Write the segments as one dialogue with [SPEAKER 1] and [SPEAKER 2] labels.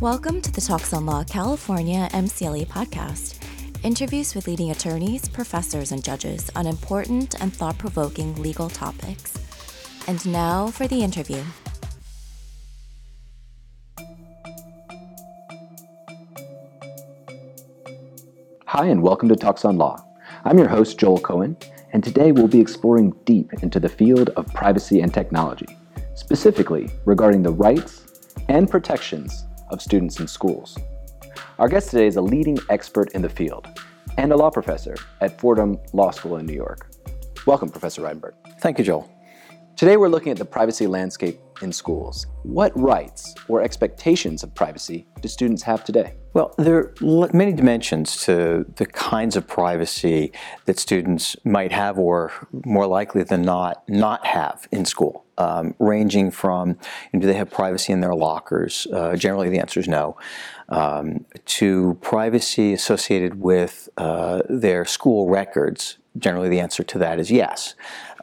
[SPEAKER 1] Welcome to the Talks on Law California MCLE podcast. Interviews with leading attorneys, professors, and judges on important and thought provoking legal topics. And now for the interview.
[SPEAKER 2] Hi, and welcome to Talks on Law. I'm your host, Joel Cohen, and today we'll be exploring deep into the field of privacy and technology, specifically regarding the rights and protections of students in schools. Our guest today is a leading expert in the field and a law professor at Fordham Law School in New York. Welcome, Professor Reidenberg.
[SPEAKER 3] Thank you, Joel.
[SPEAKER 2] Today we're looking at the privacy landscape in schools. What rights or expectations of privacy do students have today?
[SPEAKER 3] Well, there are many dimensions to the kinds of privacy that students might have, or more likely than not, not have in school. Um, ranging from do they have privacy in their lockers? Uh, generally, the answer is no. Um, to privacy associated with uh, their school records. Generally, the answer to that is yes.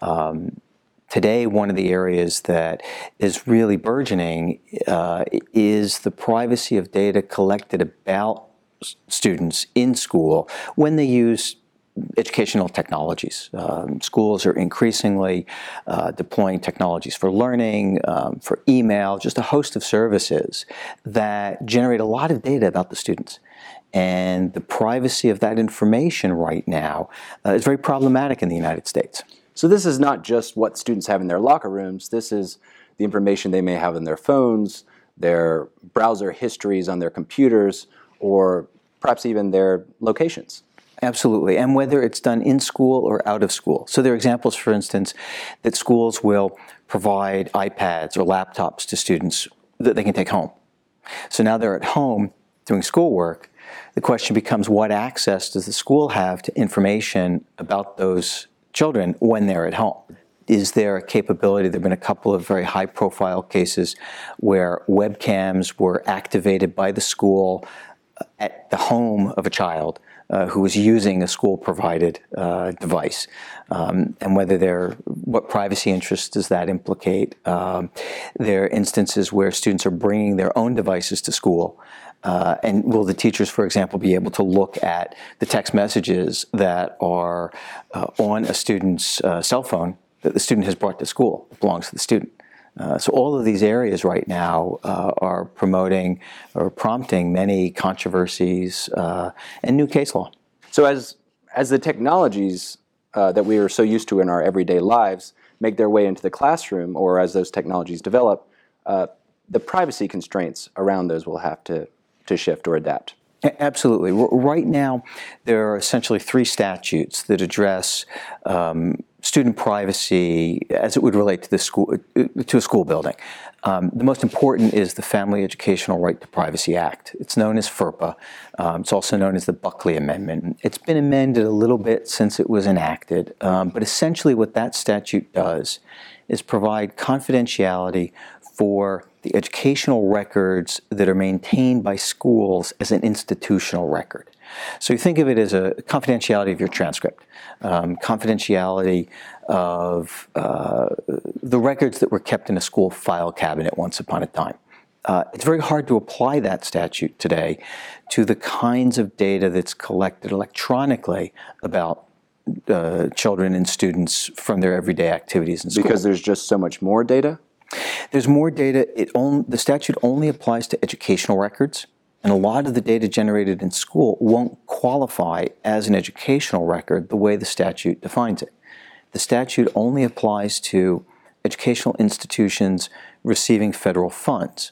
[SPEAKER 3] Um, today, one of the areas that is really burgeoning uh, is the privacy of data collected about students in school when they use educational technologies. Um, schools are increasingly uh, deploying technologies for learning, um, for email, just a host of services that generate a lot of data about the students. And the privacy of that information right now uh, is very problematic in the United States.
[SPEAKER 2] So, this is not just what students have in their locker rooms, this is the information they may have in their phones, their browser histories on their computers, or perhaps even their locations.
[SPEAKER 3] Absolutely, and whether it's done in school or out of school. So there are examples, for instance, that schools will provide iPads or laptops to students that they can take home. So now they're at home doing schoolwork. The question becomes what access does the school have to information about those children when they're at home? Is there a capability? There have been a couple of very high profile cases where webcams were activated by the school at the home of a child uh, was using a school provided uh, device um, and whether they're what privacy interests does that implicate um, there are instances where students are bringing their own devices to school uh, and will the teachers, for example, be able to look at the text messages that are uh, on a student's uh, cell phone that the student has brought to school, it belongs to the student? Uh, so all of these areas right now uh, are promoting or prompting many controversies uh, and new case law.
[SPEAKER 2] So as as the technologies that we are so used to in our everyday lives make their way into the classroom, or as those technologies develop, the privacy constraints around those will have to to shift or adapt.
[SPEAKER 3] Absolutely. Right now, there are essentially three statutes that address um, student privacy as it would relate to the school to a school building. Um, the most important is the Family Educational Right to Privacy Act. It's known as FERPA. Um, it's also known as the Buckley Amendment. It's been amended a little bit since it was enacted, um, but essentially, what that statute does is provide confidentiality for the educational records that are maintained by schools as an institutional record. So you think of it as a confidentiality of your transcript, um, confidentiality of uh, the records that were kept in a school file cabinet once upon a time. Uh, it's very hard to apply that statute today to the kinds of data that's collected electronically about uh, children and students from their everyday activities in school.
[SPEAKER 2] Because there's just so much more data?
[SPEAKER 3] There's more data. It on, the statute only applies to educational records, and a lot of the data generated in school won't qualify as an educational record the way the statute defines it. The statute only applies to educational institutions receiving federal funds.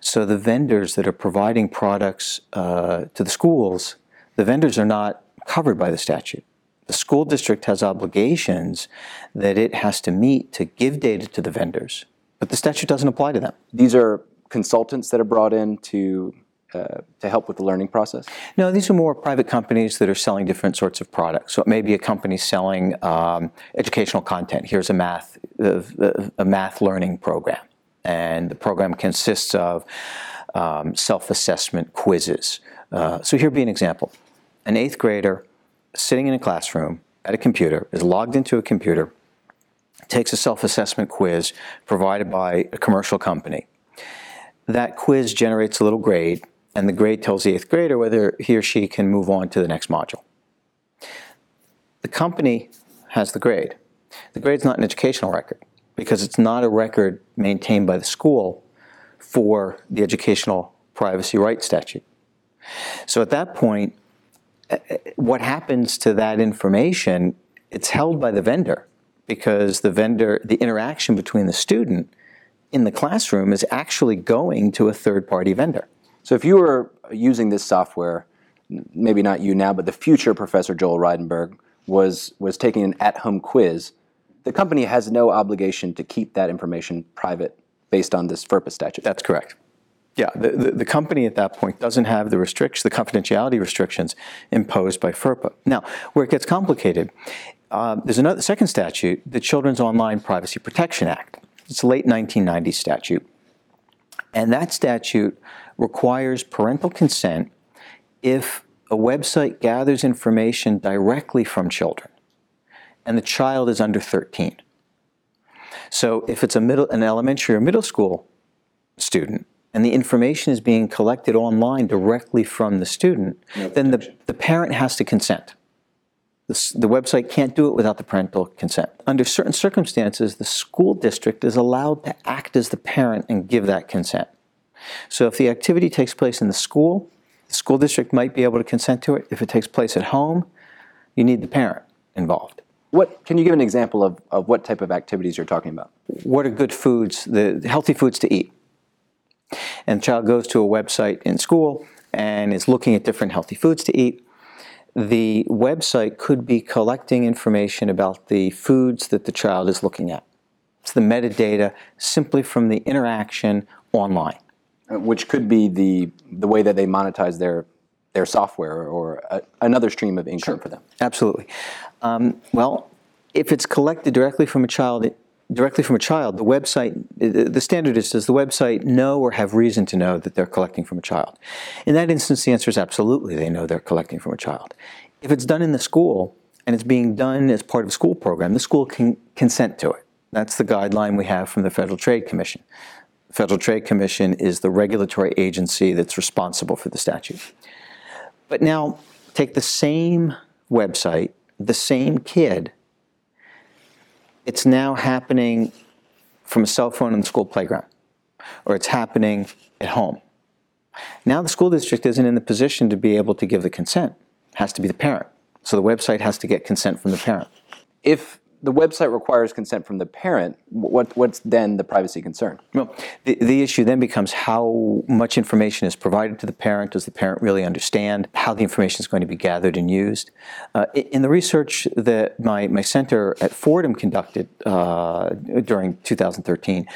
[SPEAKER 3] So the vendors that are providing products uh, to the schools, the vendors are not covered by the statute. The school district has obligations that it has to meet to give data to the vendors but the statute doesn't apply to them.
[SPEAKER 2] These are consultants that are brought in to uh, to help with the learning process?
[SPEAKER 3] No, these are more private companies that are selling different sorts of products. So it may be a company selling um, educational content. Here's a math a math learning program, and the program consists of um, self-assessment quizzes. Uh, so here'd be an example: an eighth grader sitting in a classroom at a computer is logged into a computer takes a self assessment quiz provided by a commercial company. that quiz generates a little grade, and the grade tells the eighth grader whether he or she can move on to the next module. The company has the grade. The grade's not an educational record because it's not a record maintained by the school for the educational privacy rights statute. So at that point, uh, uh, what happens to that information? It's held by the vendor because the vendor, the interaction between the student in the classroom is actually going to a third party vendor.
[SPEAKER 2] So if you were using this software, maybe not you now, but the future Professor Joel Reidenberg was, was taking an at home quiz, the company has no obligation to keep that information private based on this FERPA statute.
[SPEAKER 3] That's correct. Yeah, the, the, the, company at that point doesn't have the restrictions, the confidentiality restrictions imposed by FERPA. Now, where it gets complicated, uh, there's another second statute, the Children's Online Privacy Protection Act. It's a late 1990s statute. And that statute requires parental consent if a website gathers information directly from children and the child is under 13. So if it's a middle, an elementary or middle school student, and the information is being collected online directly from the student, no then the, the parent has to consent. The, the website can't do it without the parental consent. Under certain circumstances, the school district is allowed to act as the parent and give that consent. So if the activity takes place in the school, the school district might be able to consent to it. If it takes place at home, you need the parent involved.
[SPEAKER 2] What can you give an example of, of what type of activities you're talking about?
[SPEAKER 3] What are good foods, the healthy foods to eat? And the child goes to a website in school and is looking at different healthy foods to eat. The website could be collecting information about the foods that the child is looking at. It's the metadata simply from the interaction online.
[SPEAKER 2] Uh, which could be the, the way that they monetize their, their software or a, another stream of income sure. for them.
[SPEAKER 3] Absolutely. Um, well, if it's collected directly from a child, directly from a child, the website, the standard is does the website know or have reason to know that they're collecting from a child? In that instance, the answer is absolutely they know they're collecting from a child. If it's done in the school and it's being done as part of a school program, the school can consent to it. That's the guideline we have from the Federal Trade Commission. The Federal Trade Commission is the regulatory agency that's responsible for the statute. But now, take the same website, the same kid, it's now happening from a cell phone in the school playground, or it's happening at home. Now the school district isn't in the position to be able to give the consent. It has to be the parent. So the website has to get consent from the parent.
[SPEAKER 2] If the website requires consent from the parent, what, what's then the privacy concern?
[SPEAKER 3] Well, the, the issue then becomes how much information is provided to the parent. Does the parent really understand how the information is going to be gathered and used? Uh, in the research that my, my center at Fordham conducted uh, during 2013,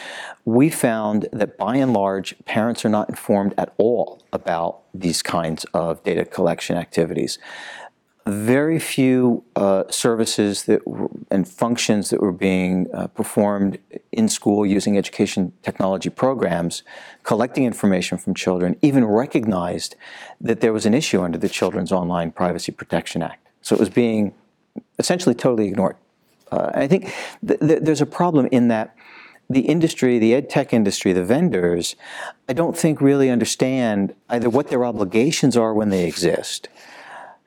[SPEAKER 3] we found that by and large, parents are not informed at all about these kinds of data collection activities very few uh, services that were, and functions that were being uh, performed in school using education technology programs, collecting information from children, even recognized that there was an issue under the Children's Online Privacy Protection Act. So it was being essentially totally ignored. Uh, I think th- th- there's a problem in that the industry, the ed tech industry, the vendors, I don't think really understand either what their obligations are when they exist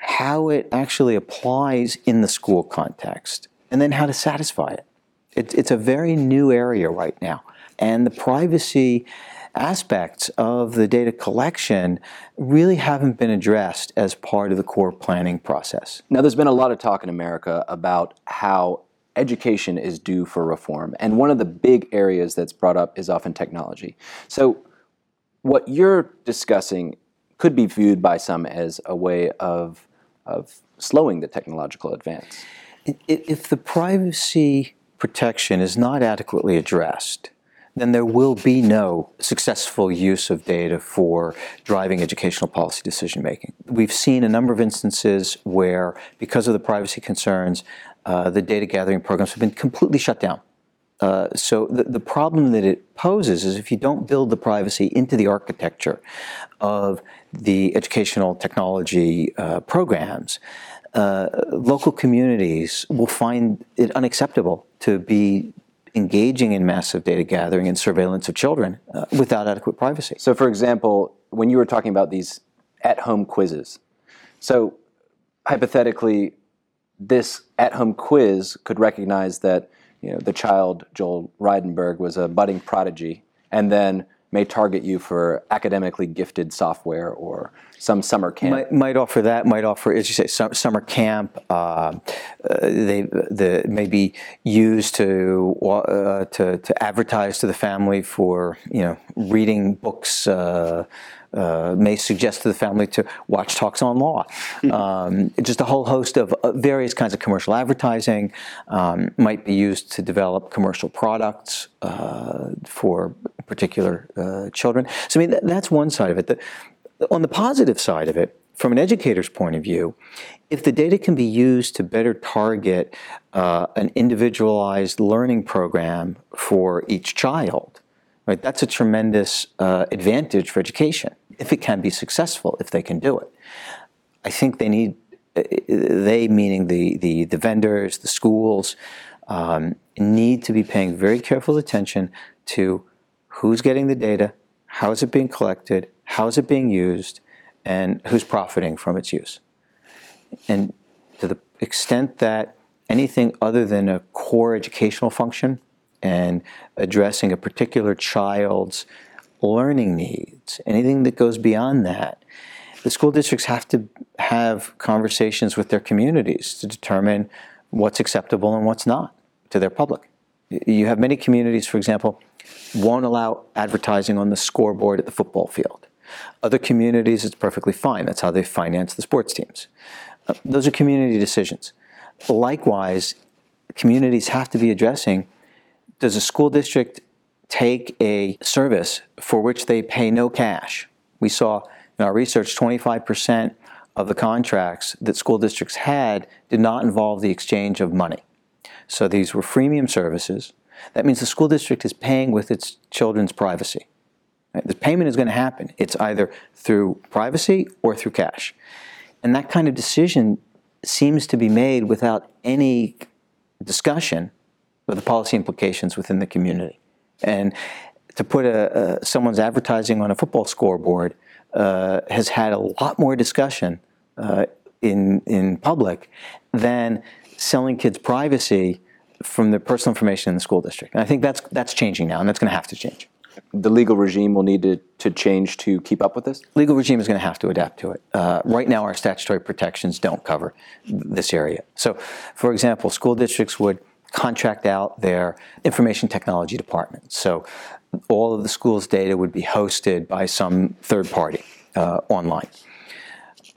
[SPEAKER 3] how it actually applies in the school context, and then how to satisfy it. it. It's a very new area right now. And the privacy aspects of the data collection really haven't been addressed as part of the core planning process.
[SPEAKER 2] Now, there's been a lot of talk in America about how education is due for reform. And one of the big areas that's brought up is often technology. So, what you're discussing could be viewed by some as a way of of slowing the technological advance.
[SPEAKER 3] If the privacy protection is not adequately addressed, then there will be no successful use of data for driving educational policy decision making. We've seen a number of instances where, because of the privacy concerns, uh, the data gathering programs have been completely shut down. Uh, so the, the problem that it poses is if you don't build the privacy into the architecture of the educational technology uh, programs, uh, local communities will find it unacceptable to be engaging in massive data gathering and surveillance of children uh, without adequate privacy.
[SPEAKER 2] So, for example, when you were talking about these at home quizzes, so hypothetically, this at home quiz could recognize that you know, the child, Joel Reidenberg, was a budding prodigy, and then may target you for academically gifted software or some summer camp.
[SPEAKER 3] Might, might offer that. Might offer, as you say, summer camp. Uh, they the may be used to uh, to to advertise to the family for you know reading books. Uh, uh, may suggest to the family to watch talks on law. Hmm. Um, just a whole host of uh, various kinds of commercial advertising um, might be used to develop commercial products uh, for particular uh, children. So, I mean, that's one side of it. The, on the positive side of it, from an educator's point of view, if the data can be used to better target uh, an individualized learning program for each child, right, that's a tremendous uh, advantage for education if it can be successful, if they can do it. I think they need, uh, they meaning the, the, the vendors, the schools, um, need to be paying very careful attention to who's getting the data, how is it being collected, how is it being used, and who's profiting from its use. And to the extent that anything other than a core educational function and addressing a particular child's learning needs, anything that goes beyond that, the school districts have to have conversations with their communities to determine what's acceptable and what's not to their public. You have many communities, for example, won't allow advertising on the scoreboard at the football field. Other communities, it's perfectly fine. That's how they finance the sports teams. Uh, those are community decisions. Likewise, communities have to be addressing does a school district take a service for which they pay no cash. We saw in our research 25% of the contracts that school districts had did not involve the exchange of money. So these were freemium services. That means the school district is paying with its children's privacy. The payment is going to happen. It's either through privacy or through cash. And that kind of decision seems to be made without any discussion the policy implications within the community. And to put a, a, someone's advertising on a football scoreboard uh, has had a lot more discussion uh, in in public than selling kids privacy from the personal information in the school district. And I think that's that's changing now, and that's going to have to change.
[SPEAKER 2] The legal regime will need to, to change to keep up with this?
[SPEAKER 3] Legal regime is going to have to adapt to it. Uh, right now, our statutory protections don't cover this area. So, for example, school districts would contract out their information technology department. So all of the school's data would be hosted by some third party uh, online.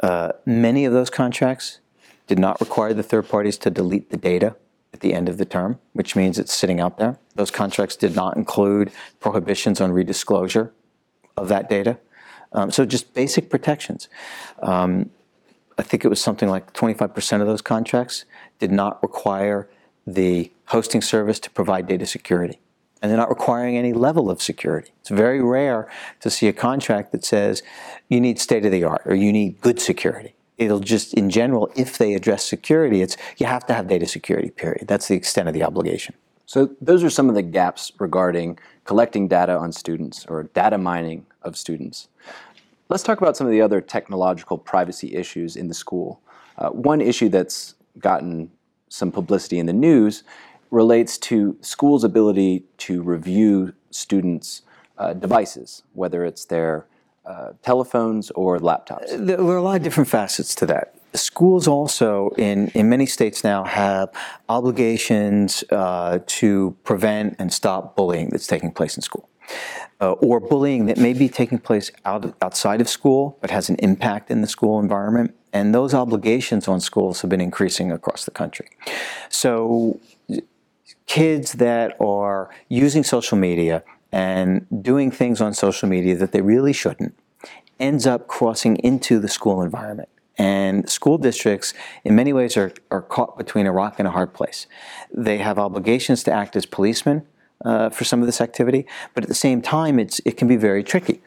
[SPEAKER 3] Uh, many of those contracts did not require the third parties to delete the data at the end of the term, which means it's sitting out there. Those contracts did not include prohibitions on redisclosure of that data. Um, so just basic protections. Um, I think it was something like 25% of those contracts did not require the hosting service to provide data security. And they're not requiring any level of security. It's very rare to see a contract that says you need state of the art or you need good security. It'll just, in general, if they address security, it's you have to have data security, period. That's the extent of the obligation.
[SPEAKER 2] So, those are some of the gaps regarding collecting data on students or data mining of students. Let's talk about some of the other technological privacy issues in the school. Uh, one issue that's gotten some publicity in the news relates to schools' ability to review students' uh, devices, whether it's their uh, telephones or laptops.
[SPEAKER 3] There are a lot of different facets to that. Schools also, in, in many states now, have obligations uh, to prevent and stop bullying that's taking place in school. Uh, or bullying that may be taking place out, outside of school but has an impact in the school environment. And those obligations on schools have been increasing across the country. So, kids that are using social media and doing things on social media that they really shouldn't ends up crossing into the school environment. And school districts, in many ways, are, are caught between a rock and a hard place. They have obligations to act as policemen uh, for some of this activity, but at the same time, it's, it can be very tricky,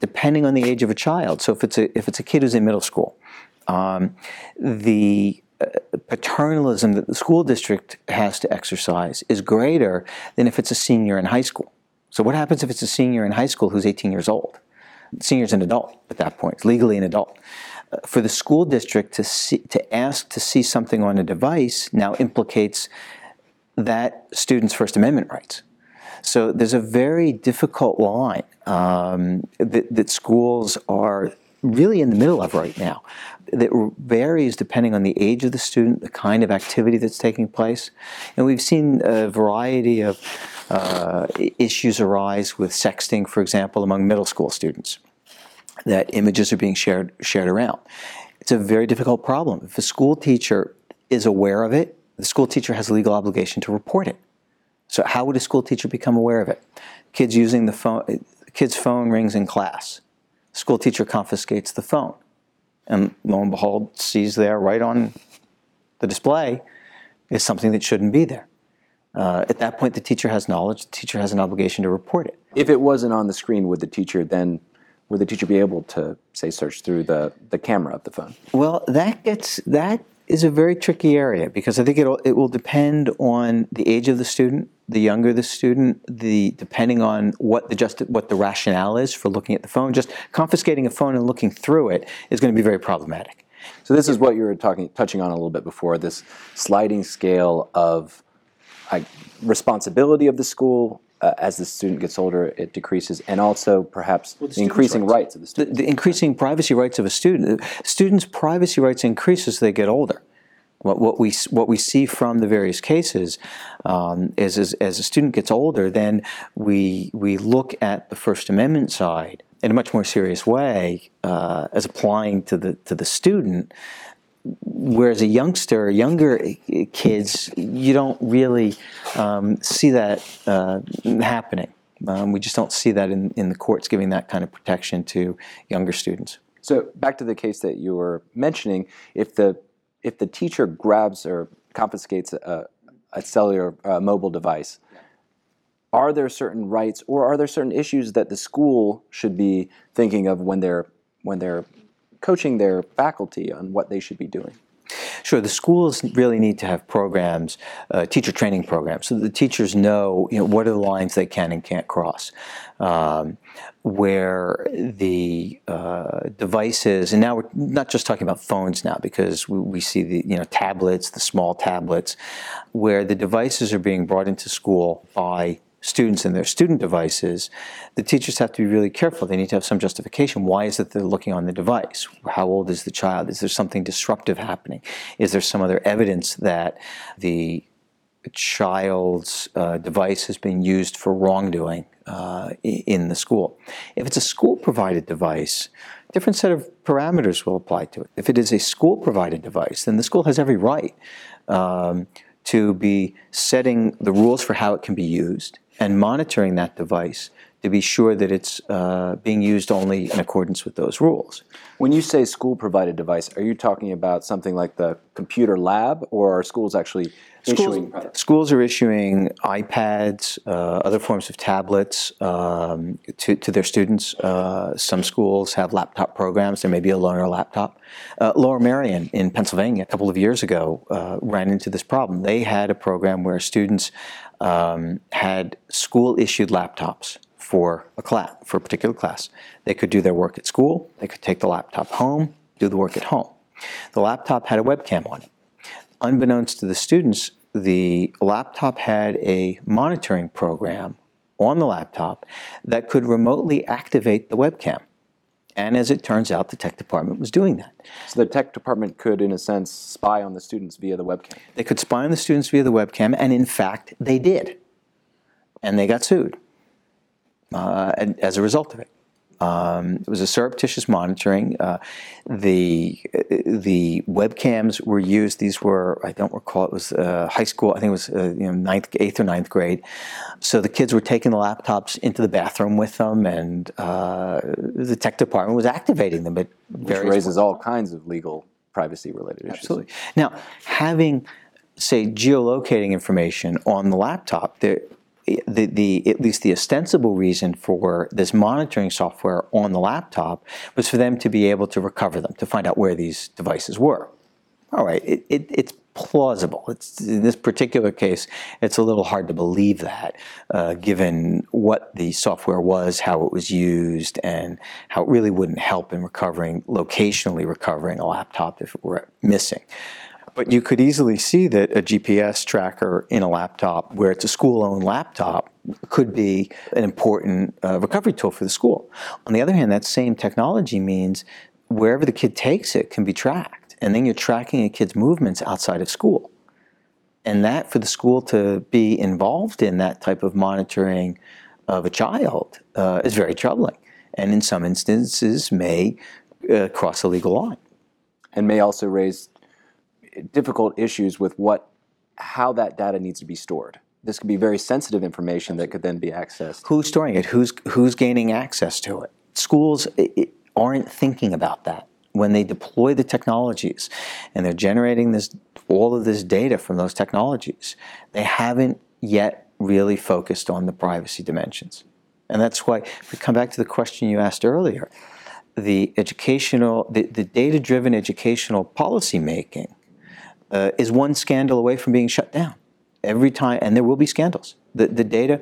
[SPEAKER 3] depending on the age of a child. So if it's a, if it's a kid who's in middle school, um, the uh, paternalism that the school district has to exercise is greater than if it's a senior in high school. So, what happens if it's a senior in high school who's 18 years old? Senior's an adult at that point, legally an adult. Uh, for the school district to see, to ask to see something on a device now implicates that student's First Amendment rights. So there's a very difficult line um, that, that schools are really in the middle of right now that varies depending on the age of the student, the kind of activity that's taking place. And we've seen a variety of uh, issues arise with sexting, for example, among middle school students, that images are being shared, shared around. It's a very difficult problem. If a school teacher is aware of it, the school teacher has a legal obligation to report it. So how would a school teacher become aware of it? Kids using the phone, kid's phone rings in class. School teacher confiscates the phone. And lo and behold, sees there right on the display is something that shouldn't be there. Uh, at that point, the teacher has knowledge. The teacher has an obligation to report it.
[SPEAKER 2] If it wasn't on the screen, would the teacher then would the teacher be able to say search through the, the camera of the phone?
[SPEAKER 3] Well, that gets that is a very tricky area because I think it it will depend on the age of the student, the younger the student, the depending on what the just what the rationale is for looking at the phone. Just confiscating a phone and looking through it is going to be very problematic.
[SPEAKER 2] So this is what you were talking touching on a little bit before this sliding scale of like, responsibility of the school uh, as the student gets older, it decreases, and also perhaps well, the increasing rights. rights. of the student.
[SPEAKER 3] The, the, increasing privacy rights of a student. Students' privacy rights increase as they get older. What, what we what we see from the various cases um, is, is as a student gets older, then we we look at the First Amendment side in a much more serious way uh, as applying to the to the student whereas a youngster, younger kids, you don't really um, see that uh, happening. Um, we just don't see that in, in the courts giving that kind of protection to younger students.
[SPEAKER 2] So back to the case that you were mentioning, if the if the teacher grabs or confiscates a, a cellular uh, mobile device, are there certain rights or are there certain issues that the school should be thinking of when they're when they're coaching their faculty on what they should be doing?
[SPEAKER 3] Sure, the schools really need to have programs, uh, teacher training programs, so the teachers know, you know what are the lines they can and can't cross. Um, where the uh, devices, and now we're not just talking about phones now, because we, we, see the you know tablets, the small tablets, where the devices are being brought into school by students and their student devices, the teachers have to be really careful. They need to have some justification. Why is it they're looking on the device? How old is the child? Is there something disruptive happening? Is there some other evidence that the child's uh, device has been used for wrongdoing uh, in the school? If it's a school provided device, different set of parameters will apply to it. If it is a school provided device, then the school has every right. Um, to be setting the rules for how it can be used and monitoring that device to be sure that it's uh, being used only in accordance with those rules.
[SPEAKER 2] When you say school provided device, are you talking about something like the computer lab, or are schools actually issuing
[SPEAKER 3] schools, schools are issuing iPads, uh, other forms of tablets um, to, to their students. Uh, some schools have laptop programs. There may be a loaner laptop. Uh, Lower Merion in Pennsylvania a couple of years ago uh, ran into this problem. They had a program where students um, had school issued laptops for a class, for a particular class. They could do their work at school, they could take the laptop home, do the work at home. The laptop had a webcam on it. Unbeknownst to the students, the laptop had a monitoring program on the laptop that could remotely activate the webcam. And as it turns out, the tech department was doing that.
[SPEAKER 2] So the tech department could, in a sense, spy on the students via the webcam?
[SPEAKER 3] They could spy on the students via the webcam, and in fact, they did. And they got sued uh, as a result of it. Um, it was a surreptitious monitoring. Uh, the the webcams were used. These were I don't recall. It was uh, high school. I think it was uh, you know ninth, eighth or ninth grade. So the kids were taking the laptops into the bathroom with them, and uh, the tech department was activating them. At
[SPEAKER 2] Which raises points. all kinds of legal privacy related issues.
[SPEAKER 3] Absolutely. Now having say geolocating information on the laptop, there the, the at least the ostensible reason for this monitoring software on the laptop was for them to be able to recover them, to find out where these devices were. all right, it, it, it's plausible. It's, in this particular case, it's a little hard to believe that, uh, given what the software was, how it was used, and how it really wouldn't help in recovering, locationally recovering a laptop if it were missing. But you could easily see that a GPS tracker in a laptop, where it's a school owned laptop, could be an important uh, recovery tool for the school. On the other hand, that same technology means wherever the kid takes it can be tracked. And then you're tracking a kid's movements outside of school. And that, for the school to be involved in that type of monitoring of a child, uh, is very troubling. And in some instances, may uh, cross a legal line.
[SPEAKER 2] And may also raise difficult issues with what, how that data needs to be stored. This could be very sensitive information that could then be accessed.
[SPEAKER 3] Who's storing it? Who's who's gaining access to it? Schools it, aren't thinking about that when they deploy the technologies, and they're generating this all of this data from those technologies. They haven't yet really focused on the privacy dimensions, and that's why if we come back to the question you asked earlier. The educational, the, the data-driven educational policy making uh, is one scandal away from being shut down every time, and there will be scandals. The, the data,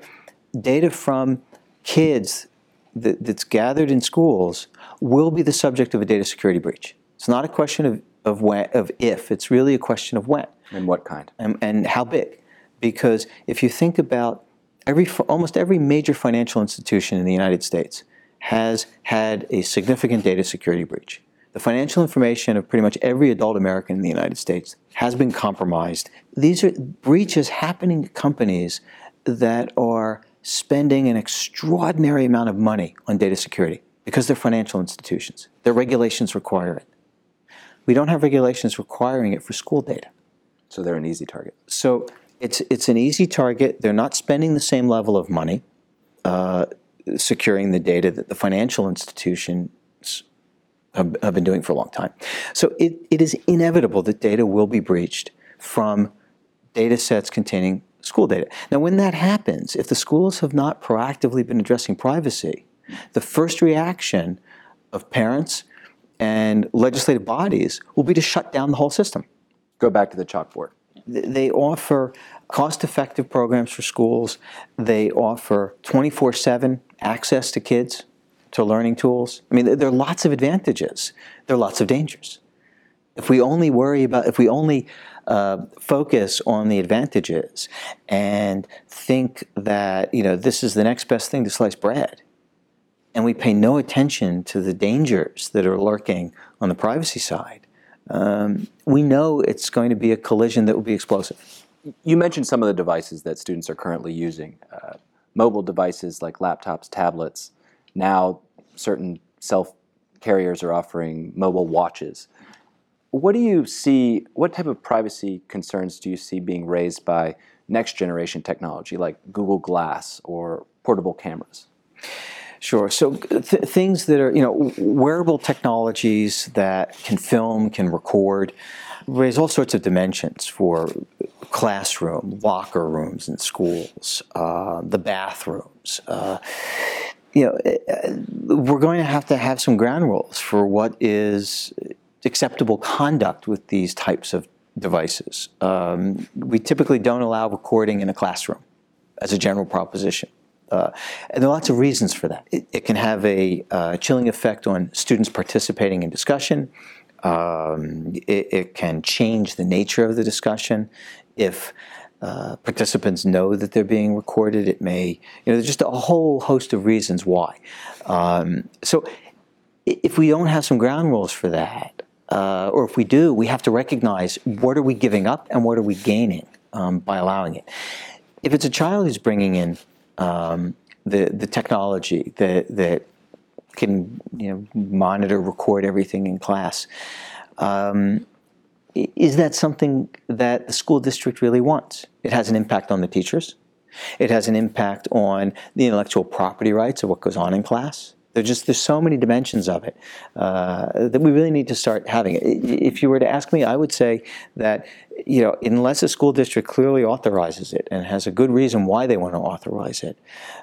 [SPEAKER 3] data from kids that, that's gathered in schools will be the subject of a data security breach. It's not a question of, of, when, of if, it's really a question of when.
[SPEAKER 2] And what kind?
[SPEAKER 3] And, and how big. Because if you think about every, almost every major financial institution in the United States has had a significant data security breach. The financial information of pretty much every adult American in the United States has been compromised. These are breaches happening to companies that are spending an extraordinary amount of money on data security because they're financial institutions. Their regulations require it. We don't have regulations requiring it for school data.
[SPEAKER 2] So they're an easy target.
[SPEAKER 3] So it's, it's an easy target. They're not spending the same level of money uh, securing the data that the financial institution have, have been doing for a long time. So it, it is inevitable that data will be breached from data sets containing school data. Now, when that happens, if the schools have not proactively been addressing privacy, the first reaction of parents and legislative bodies will be to shut down the whole system.
[SPEAKER 2] Go back to the chalkboard.
[SPEAKER 3] They offer cost effective programs for schools, they offer 24 7 access to kids to learning tools. I mean, there are lots of advantages. There are lots of dangers. If we only worry about, if we only uh, focus on the advantages and think that you know this is the next best thing to slice bread, and we pay no attention to the dangers that are lurking on the privacy side, um, we know it's going to be a collision that will be explosive.
[SPEAKER 2] You mentioned some of the devices that students are currently using, uh, mobile devices like laptops, tablets. Now certain self carriers are offering mobile watches. What do you see? What type of privacy concerns do you see being raised by next generation technology like Google Glass or portable cameras?
[SPEAKER 3] Sure. So th- things that are, you know, wearable technologies that can film, can record, raise all sorts of dimensions for classroom, locker rooms in schools, uh, the bathrooms. Uh, you know, eh, eh, we're going to have to have some ground rules for what is acceptable conduct with these types of devices. Um, we typically don't allow recording in a classroom as a general proposition. Uh, and there are lots of reasons for that. It, it can have a uh, chilling effect on students participating in discussion. Um, it, it, can change the nature of the discussion. If uh, participants know that they're being recorded. It may, you know, there's just a whole host of reasons why. Um, so if we don't have some ground rules for that, uh, or if we do, we have to recognize what are we giving up and what are we gaining um, by allowing it. If it's a child who's bringing in um, the the technology that that can you know monitor, record everything in class. Um, is that something that the school district really wants? It has an impact on the teachers. It has an impact on the intellectual property rights of what goes on in class. There's just there's so many dimensions of it uh, that we really need to start having it. If you were to ask me, I would say that you know unless a school district clearly authorizes it and has a good reason why they want to authorize it,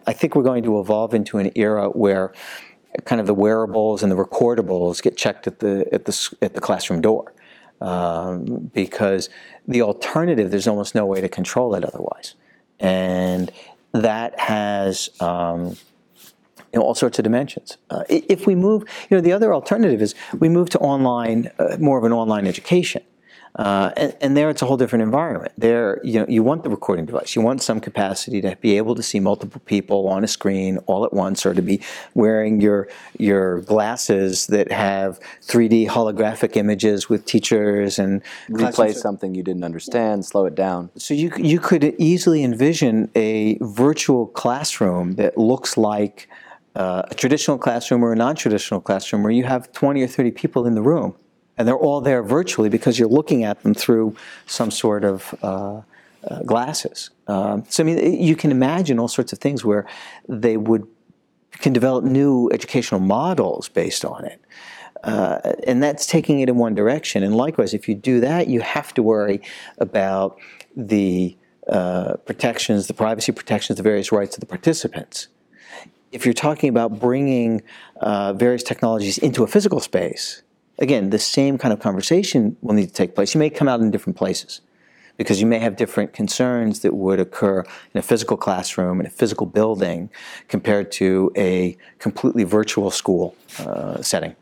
[SPEAKER 3] I think we're going to evolve into an era where kind of the wearables and the recordables get checked at the at the at the classroom door. Um, because the alternative, there's almost no way to control it otherwise. And that has um, you know, all sorts of dimensions. Uh, if we move, you know, the other alternative is we move to online, uh, more of an online education. Uh, and, and, there it's a whole different environment. There, you know, you want the recording device. You want some capacity to be able to see multiple people on a screen all at once, or to be wearing your your glasses that have 3D holographic images with teachers and
[SPEAKER 2] replay something you didn't understand, slow it down.
[SPEAKER 3] So you you could easily envision a virtual classroom that looks like. Uh, a traditional classroom or a non-traditional classroom where you have 20 or 30 people in the room and they're all there virtually because you're looking at them through some sort of uh, uh, glasses. Um, so I mean, you can imagine all sorts of things where they would can develop new educational models based on it. Uh, and that's taking it in one direction. And likewise, if you do that, you have to worry about the uh, protections, the privacy protections, the various rights of the participants. If you're talking about bringing uh, various technologies into a physical space, again, the same kind of conversation will need to take place. You may come out in different places because you may have different concerns that would occur in a physical classroom, in a physical building, compared to a completely virtual school uh, setting.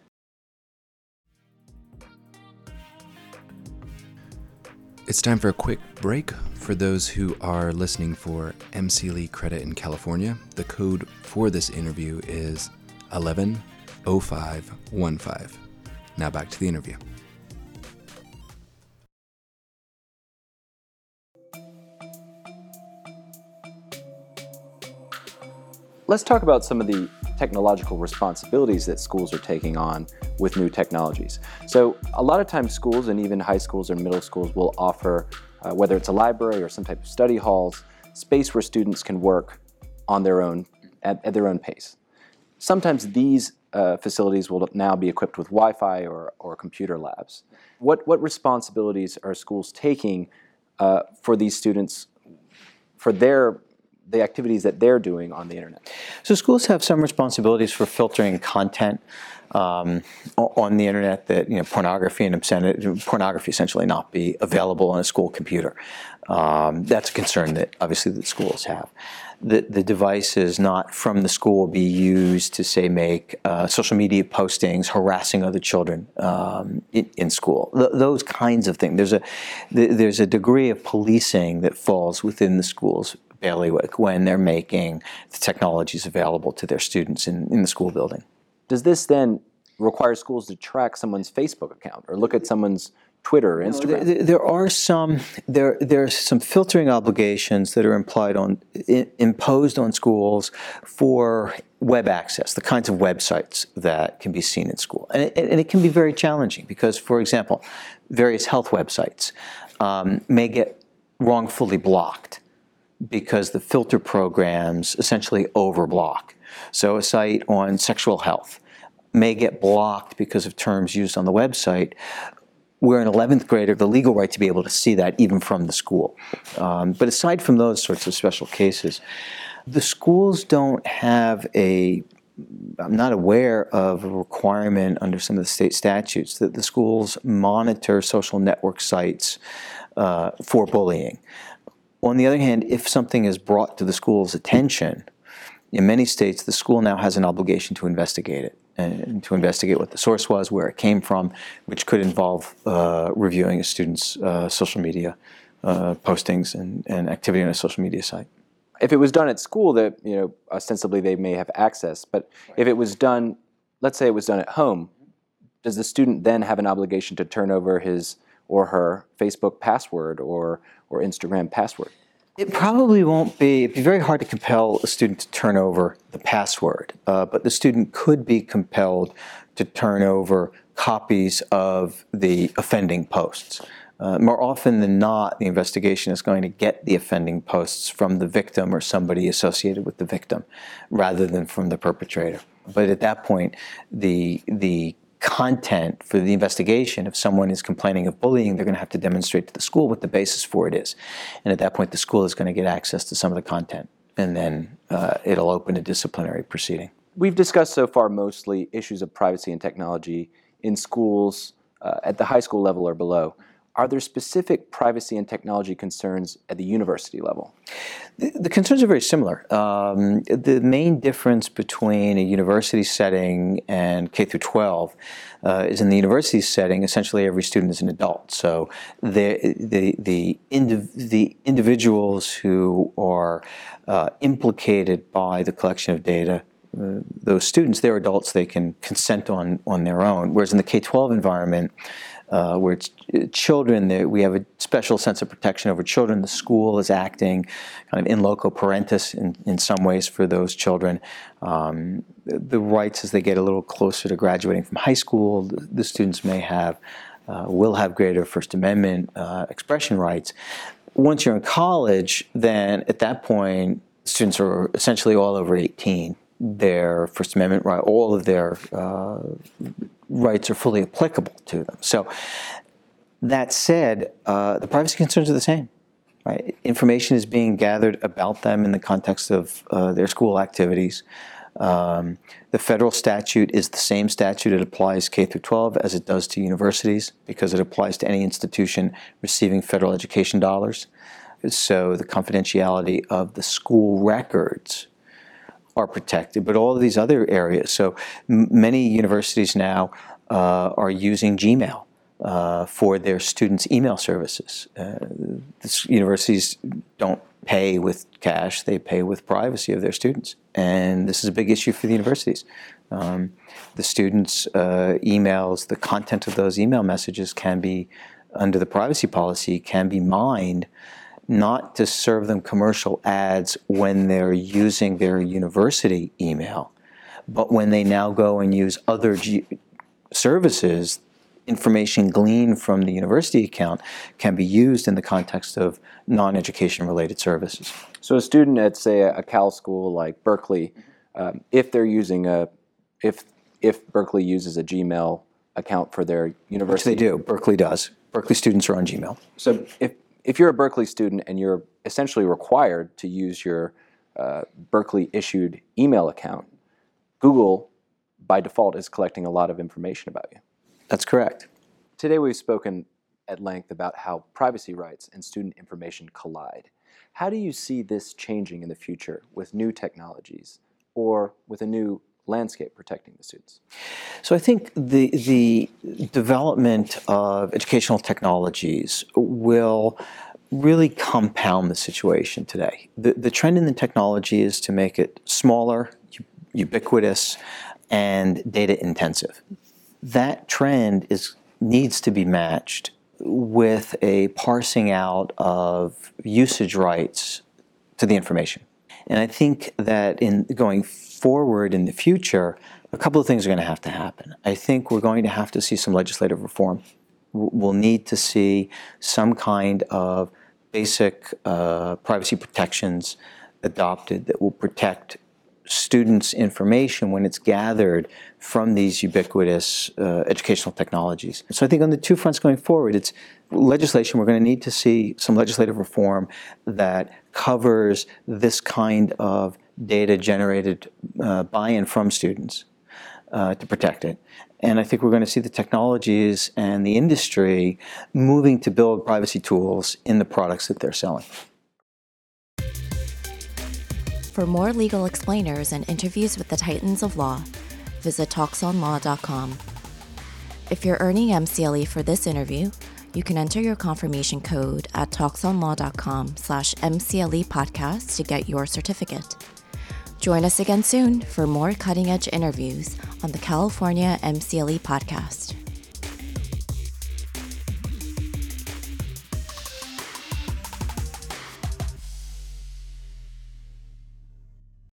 [SPEAKER 4] It's time for a quick break. For those who are listening for MCLE credit in California, the code for this interview is 110515. Now back to the interview.
[SPEAKER 2] Let's talk about some of the technological responsibilities that schools are taking on with new technologies. So, a lot of times, schools and even high schools or middle schools will offer, uh, whether it's a library or some type of study halls, space where students can work on their own at, at their own pace. Sometimes these uh, facilities will now be equipped with Wi-Fi or, or computer labs. What, what responsibilities are schools taking uh, for these students for their the activities that they're doing on the internet?
[SPEAKER 3] So schools have some responsibilities for filtering content um, on the internet that you know pornography and obscenity, pornography essentially not be available on a school computer. Um, that's a concern that obviously the schools have. The, the devices not from the school be used to say make uh, social media postings harassing other children um, in, in, school. Th- those kinds of things there's a th- there's a degree of policing that falls within the schools bailiwick when they're making the technologies available to their students in, in the school building.
[SPEAKER 2] Does this then require schools to track someone's facebook account or look at someone's Twitter, Instagram?
[SPEAKER 3] there, there, are some there there are some filtering obligations that are implied on imposed on schools for web access, the kinds of websites that can be seen in school, and it, and it can be very challenging because, for example, various health websites um, may get wrongfully blocked because the filter programs essentially overblock. So a site on sexual health may get blocked because of terms used on the website we're an 11th grader the legal right to be able to see that even from the school. Um, but aside from those sorts of special cases, the schools don't have a I'm not aware of a requirement under some of the state statutes that the schools monitor social network sites uh, for bullying. On the other hand, if something is brought to the school's attention, in many states, the school now has an obligation to investigate it and to investigate what the source was, where it came from, which could involve uh, reviewing a student's uh, social media uh, postings and, and activity on a social media site.
[SPEAKER 2] If it was done at school, that you know ostensibly they may have access, but if it was done, let's say it was done at home, does the student then have an obligation to turn over his or her Facebook password or or Instagram password?
[SPEAKER 3] It probably won't be, it'd be very hard to compel a student to turn over the password, uh, but the student could be compelled to turn over copies of the offending posts. Uh, more often than not, the investigation is going to get the offending posts from the victim or somebody associated with the victim rather than from the perpetrator. But at that point, the, the content for the investigation. If someone is complaining of bullying, they're going to have to demonstrate to the school what the basis for it is. And at that point, the school is going to get access to some of the content, and then uh, it'll open a disciplinary proceeding.
[SPEAKER 2] We've discussed so far mostly issues of privacy and technology in schools uh, at the high school level or below. Are there specific privacy and technology concerns at the university level?
[SPEAKER 3] The, the concerns are very similar. Um, the main difference between a university setting and K through 12 uh, is in the university setting, essentially every student is an adult. So the the the, indiv- the individuals who are uh, implicated by the collection of data uh, those students, they're adults, they can consent on, on their own. Whereas in the K 12 environment, uh, where it's uh, children, we have a special sense of protection over children. The school is acting kind of in loco parentis in, in some ways for those children. Um, the rights as they get a little closer to graduating from high school, the, the students may have, uh, will have greater First Amendment uh, expression rights. Once you're in college, then at that point, students are essentially all over 18 their First Amendment right, all of their uh, rights are fully applicable to them. So that said, uh, the privacy concerns are the same. Right? Information is being gathered about them in the context of uh, their school activities. Um, the federal statute is the same statute. It applies K through 12 as it does to universities because it applies to any institution receiving federal education dollars. So the confidentiality of the school records are protected, but all of these other areas. So m- many universities now uh, are using Gmail. Uh, for their students' email services. Uh, universities don't pay with cash, they pay with privacy of their students. And this is a big issue for the universities. Um, the students' uh, emails, the content of those email messages can be, under the privacy policy, can be mined not to serve them commercial ads when they're using their university email, but when they now go and use other G- services, information gleaned from the university account can be used in the context of non education related services.
[SPEAKER 2] So, a student at, say, a Cal school like Berkeley, um, if they're using a, if, if Berkeley uses a Gmail account for their university.
[SPEAKER 3] Which they do, Berkeley does. Berkeley students are on Gmail.
[SPEAKER 2] So, if if you're a Berkeley student and you're essentially required to use your uh, Berkeley issued email account, Google by default is collecting a lot of information about you.
[SPEAKER 3] That's correct.
[SPEAKER 2] Today we've spoken at length about how privacy rights and student information collide. How do you see this changing in the future with new technologies or with a new landscape protecting the students?
[SPEAKER 3] So I think the the development of educational technologies will really compound the situation today. The, the trend in the technology is to make it smaller, ubiquitous, and data intensive. That trend is needs to be matched with a parsing out of usage rights to the information. And I think that in going forward in the future, a couple of things are going to have to happen. I think we're going to have to see some legislative reform. We'll need to see some kind of basic uh, privacy protections adopted that will protect students' information when it's gathered from these ubiquitous uh, educational technologies. So I think on the two fronts going forward, it's legislation. We're going to need to see some legislative reform that covers this kind of data generated uh, by and from students uh, to protect it. And I think we're going to see the technologies and the industry moving to build privacy tools in the products that they're selling.
[SPEAKER 1] For more legal explainers and interviews with the titans of law, visit talksonlaw.com. If you're earning MCLE for this interview, you can enter your confirmation code at talksonlaw.com slash MCLE podcast to get your certificate. Join us again soon for more cutting edge interviews on the California MCLE podcast.